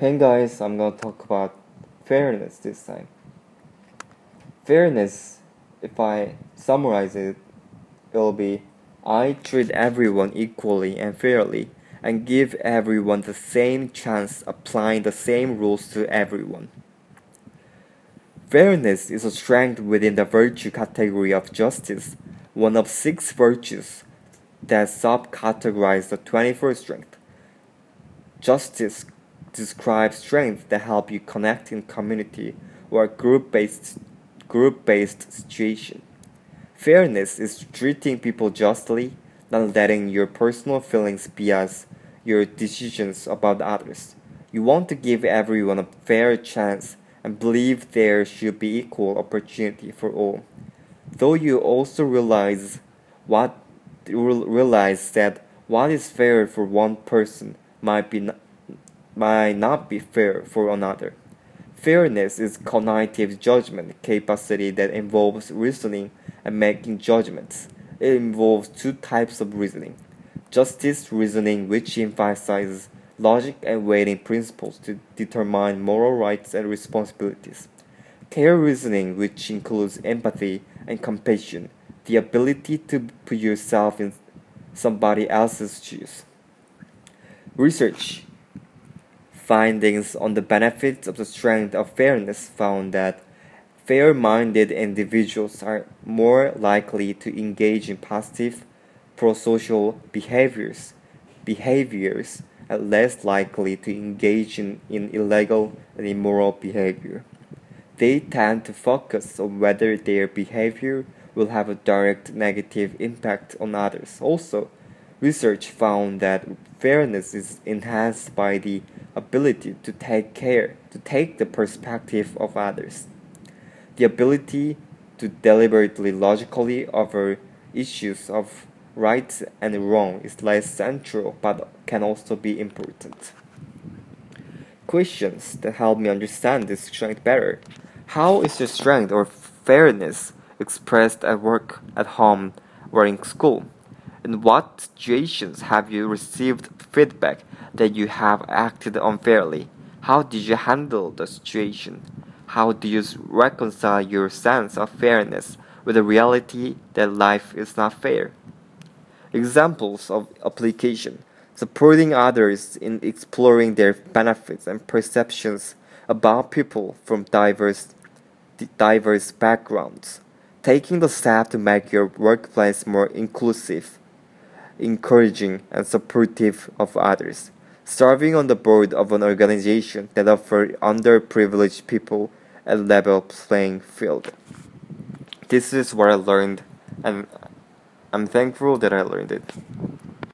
Hey guys, I'm gonna talk about fairness this time. Fairness, if I summarize it, it'll be I treat everyone equally and fairly and give everyone the same chance applying the same rules to everyone. Fairness is a strength within the virtue category of justice, one of six virtues that subcategorize the 24th strength. Justice describes strengths that help you connect in community or group-based group-based situation. Fairness is treating people justly, not letting your personal feelings bias your decisions about others. You want to give everyone a fair chance and believe there should be equal opportunity for all. Though you also realize what realize that what is fair for one person might be might not be fair for another. Fairness is cognitive judgment capacity that involves reasoning and making judgments. It involves two types of reasoning. Justice reasoning, which emphasizes logic and weighting principles to determine moral rights and responsibilities. Care reasoning, which includes empathy and compassion, the ability to put yourself in somebody else's shoes. Research findings on the benefits of the strength of fairness found that fair minded individuals are more likely to engage in positive prosocial behaviors, behaviors and less likely to engage in, in illegal and immoral behavior. They tend to focus on whether their behavior will have a direct negative impact on others. Also, research found that fairness is enhanced by the ability to take care, to take the perspective of others. The ability to deliberately logically over issues of right and wrong is less central but can also be important. Questions that help me understand this strength better. How is your strength or fairness expressed at work, at home, or in school? In what situations have you received feedback that you have acted unfairly? How did you handle the situation? How do you reconcile your sense of fairness with the reality that life is not fair? Examples of application supporting others in exploring their benefits and perceptions about people from diverse diverse backgrounds taking the step to make your workplace more inclusive encouraging and supportive of others serving on the board of an organization that offers underprivileged people a level playing field this is what i learned and I'm thankful that I learned it.